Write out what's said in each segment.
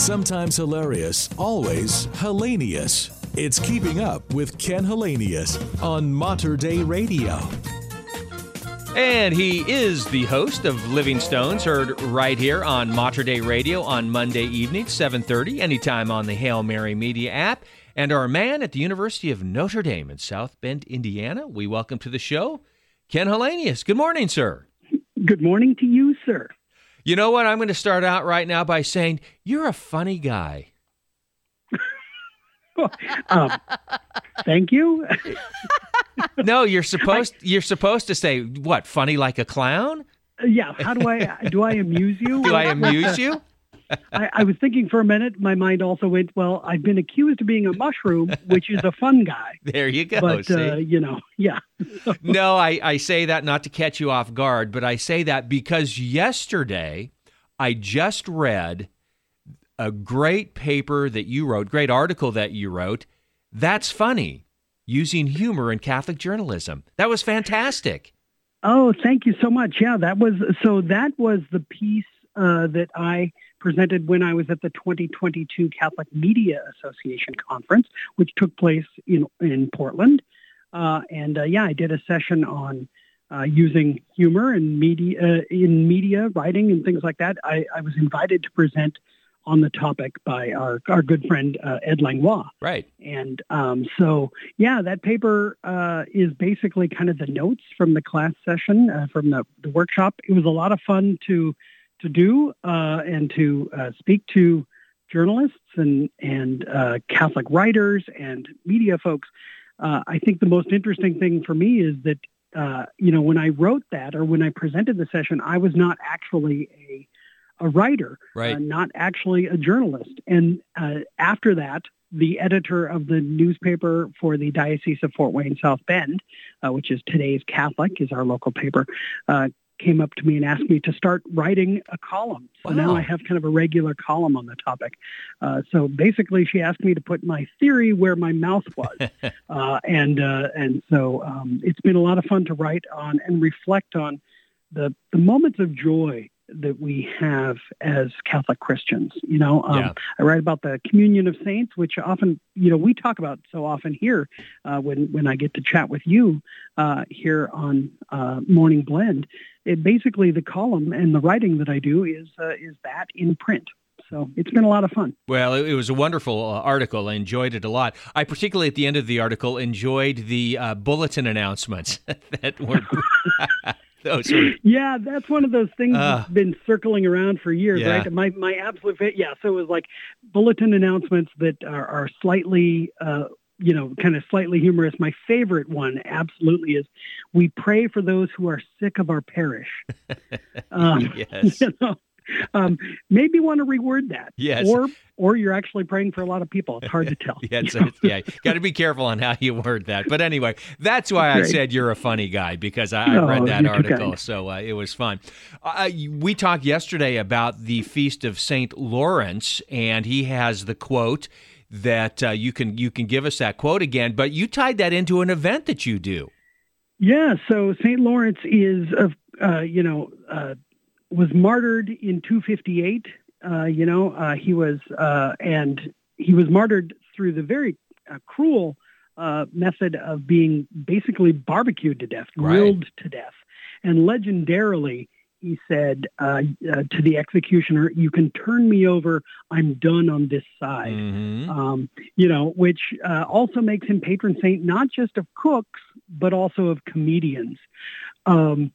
Sometimes hilarious, always hilarious. It's Keeping Up with Ken Hallenius on Mater Dei Radio. And he is the host of Living Stones, heard right here on Mater Dei Radio on Monday evening, 7.30, anytime on the Hail Mary Media app. And our man at the University of Notre Dame in South Bend, Indiana, we welcome to the show, Ken Hallenius. Good morning, sir. Good morning to you, sir. You know what? I'm going to start out right now by saying you're a funny guy. um, thank you. no, you're supposed you're supposed to say what? Funny like a clown? Yeah. How do I do I amuse you? do I amuse you? I, I, was thinking for a minute. My mind also went, well, I've been accused of being a mushroom, which is a fun guy. There you go. But uh, you know, yeah. no, I, I say that not to catch you off guard, but I say that because yesterday I just read a great paper that you wrote, great article that you wrote. That's funny, using humor in Catholic journalism. That was fantastic. Oh, thank you so much. Yeah, that was so. That was the piece uh, that I presented when I was at the 2022 Catholic Media Association conference, which took place in in Portland. Uh, and uh, yeah, I did a session on uh, using humor and media uh, in media writing and things like that. I, I, was invited to present on the topic by our our good friend uh, Ed Langlois. Right. And um, so yeah, that paper uh, is basically kind of the notes from the class session from the, the workshop. It was a lot of fun to to do uh, and to uh, speak to journalists and and uh, Catholic writers and media folks. Uh, I think the most interesting thing for me is that uh, you know when I wrote that or when I presented the session, I was not actually a a writer, uh, not actually a journalist. And after that, the editor of the newspaper for the Diocese of Fort Wayne South Bend, uh, which is today's Catholic, is our local paper, uh, came up to me and asked me to start writing a column. So wow. now I have kind of a regular column on the topic. Uh, so basically, she asked me to put my theory where my mouth was, uh, and uh, and so um, it's been a lot of fun to write on and reflect on the the moments of joy that we have as Catholic Christians. You know, um, yeah. I write about the communion of saints, which often, you know, we talk about so often here uh, when when I get to chat with you uh, here on uh, Morning Blend. It basically the column and the writing that I do is uh, is that in print. So it's been a lot of fun. Well, it, was a wonderful uh, article. I enjoyed it a lot. I particularly at the end of the article enjoyed the uh, bulletin announcements that were. were... Yeah, that's one of those things uh, that's been circling around for years, yeah. right? My my absolute favorite. yeah. So it was like bulletin announcements that are, are slightly, uh, you know, kind of slightly humorous. My favorite one, absolutely, is we pray for those who are sick of our parish. Um, yes. You know, um, maybe want to reword that. Yes. Or or you're actually praying for a lot of people. It's hard to tell. yeah, yeah. Got to be careful on how you word that. But anyway, that's why I said you're a funny guy because I, I read that article, so uh, it was fun. Uh, we talked yesterday about the feast of Saint Lawrence, and he has the quote that uh, you can you can give us that quote again. But you tied that into an event that you do. Yeah. So Saint Lawrence is of uh, you know uh, was martyred in 258 uh, you know, uh, he was, uh, and he was martyred through the very uh, cruel uh, method of being basically barbecued to death, grilled right. to death. And legendarily, he said uh, to the executioner, "You can turn me over. I'm done on this side." Mm-hmm. Um, you know, which also makes him patron saint not just of cooks but also of comedians. Um,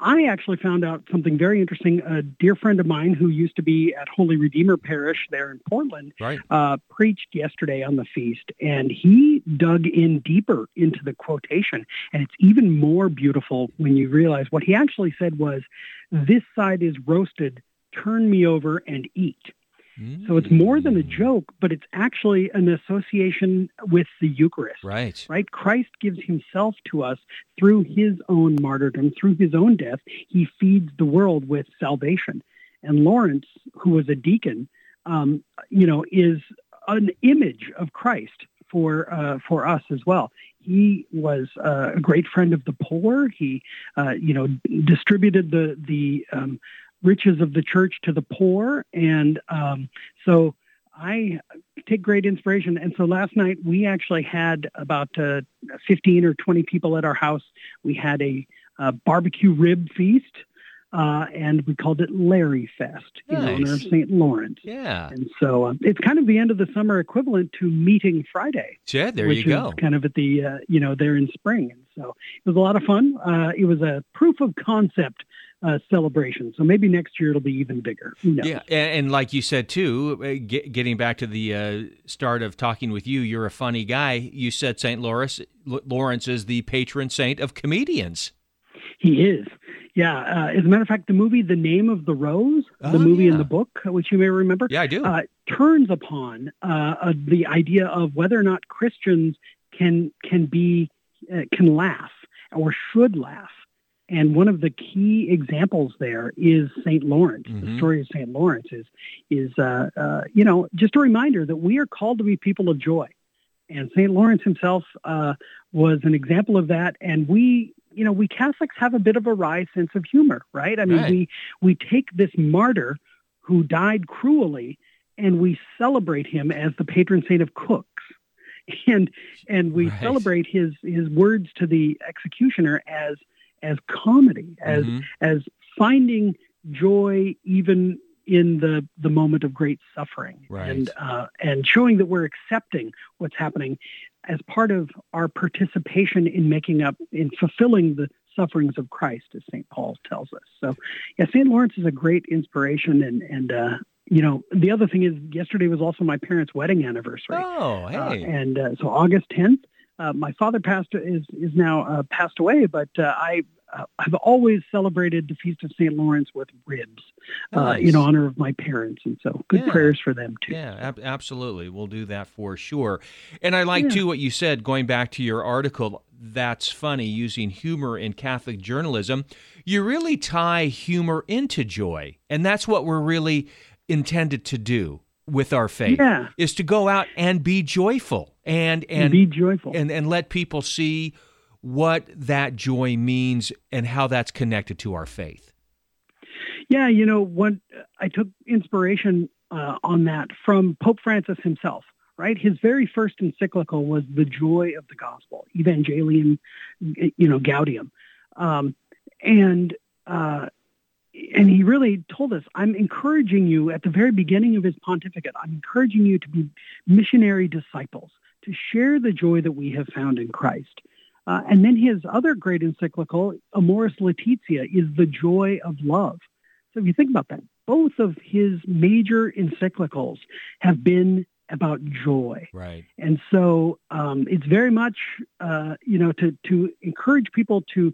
I actually found out something very interesting. A dear friend of mine who used to be at Holy Redeemer Parish there in Portland right. uh, preached yesterday on the feast, and he dug in deeper into the quotation. And it's even more beautiful when you realize what he actually said was, This side is roasted, turn me over and eat. So it's more than a mm. joke, but it's actually an association with the Eucharist. Right. Right? Christ gives himself to us through his own martyrdom, through his own death. He feeds the world with salvation. And Lawrence, who was a deacon, um, you know, is an image of Christ for uh, for us as well. He was uh, a great friend of the poor. He, uh, you know, distributed the the um, riches of the church to the poor. And um, so I take great inspiration. And so last night we actually had about uh, 15 or 20 people at our house. We had a, a barbecue rib feast. Uh, and we called it Larry Fest in Nice. honor of St. Lawrence. Yeah. And so um, it's kind of the end of the summer equivalent to Meeting Friday, Yeah, there you go. kind of at the uh, you know there in spring. And so it was a lot of fun. Uh, it was a proof of concept uh, celebration. So maybe next year it'll be even bigger. Who knows? Yeah, and, like you said too, uh, get, getting back to the uh, start of talking with you, you're a funny guy. You said St. Lawrence, Lawrence is the patron saint of comedians. He is. Yeah. Uh, as a matter of fact, the movie The Name of the Rose, Oh, the movie yeah. and the book, which you may remember, Yeah, I do. uh, turns upon uh, uh, the idea of whether or not Christians can can be uh, can laugh or should laugh. And one of the key examples there is Saint Lawrence. Mhm. The story of Saint Lawrence is is uh, uh, you know just a reminder that we are called to be people of joy. And Saint Lawrence himself uh, was an example of that. And we you know we Catholics have a bit of a wry sense of humor, right? I mean Right. we we take this martyr who died cruelly and we celebrate him as the patron saint of cooks and and we Right. celebrate his his words to the executioner as as comedy as Mhm. as finding joy even in the the moment of great suffering Right. and uh, and showing that we're accepting what's happening as part of our participation in making up in fulfilling the sufferings of Christ as St. Paul tells us so yeah St. Lawrence is a great inspiration and and uh, you know the other thing is yesterday was also my parents wedding anniversary Oh, uh, hey. and uh, so August 10th, uh, my father passed is is now uh, passed away, but uh, I uh, I've always celebrated the feast of Saint Lawrence with ribs uh, Nice. in honor of my parents, and so good Yeah. prayers for them too. Yeah, ab- absolutely. We'll do that for sure. And I like Yeah. too what you said going back to your article. That's funny using humor in Catholic journalism. You really tie humor into joy, and that's what we're really intended to do with our faith. Yeah. Is to go out and be joyful and And, be joyful. and and let people see what that joy means and how that's connected to our faith. Yeah, you know what? I took inspiration uh, on that from Pope Francis himself. Right, his very first encyclical was "The Joy of the Gospel," Evangelium, you know, Gaudium, um, and uh, and he really told us, "I'm encouraging you at the very beginning of his pontificate. I'm encouraging you to be missionary disciples, to share the joy that we have found in Christ." Uh, and then his other great encyclical, Amoris Laetitia, is the joy of love. So if you think about that, both of his major encyclicals have been about joy. Right. And so um, it's very much, uh, you know, to, to encourage people to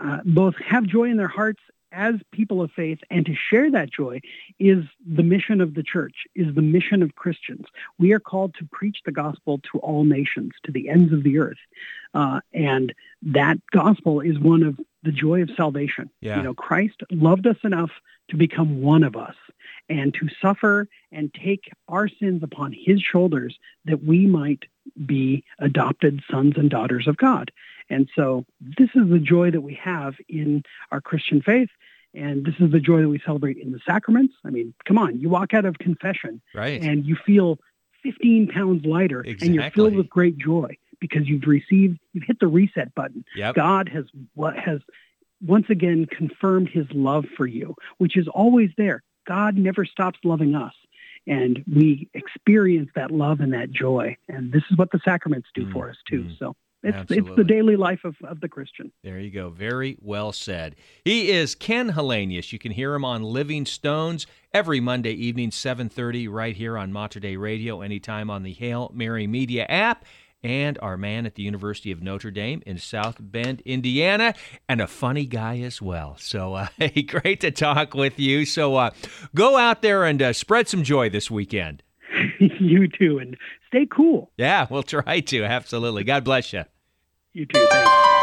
uh, both have joy in their hearts as people of faith and to share that joy is the mission of the church, is the mission of Christians. We are called to preach the gospel to all nations, to the ends of the earth. Uh, and that gospel is one of the joy of salvation. Yeah. You know, Christ loved us enough to become one of us and to suffer and take our sins upon his shoulders that we might be adopted sons and daughters of God. And so this is the joy that we have in our Christian faith. And this is the joy that we celebrate in the sacraments. I mean, come on, you walk out of confession Right. and you feel 15 pounds lighter and you're filled with great joy because you've received, you've hit the reset button. Yep. God has what has once again confirmed his love for you, which is always there. God never stops loving us. And we experience that love and that joy. And this is what the sacraments do Mm, for us too. mm. So it's it's the daily life of, of the Christian. There you go. Very well said. He is Ken Hallenius. You can hear him on Living Stones every Monday evening, 7.30, right here on Mater Dei Radio, anytime on the Hail Mary Media app. And our man at the University of Notre Dame in South Bend, Indiana, and a funny guy as well. So, uh, hey, great to talk with you. So, uh, go out there and uh, spread some joy this weekend. you too. And stay cool. Yeah, we'll try to. Absolutely. God bless you. You too. Thanks.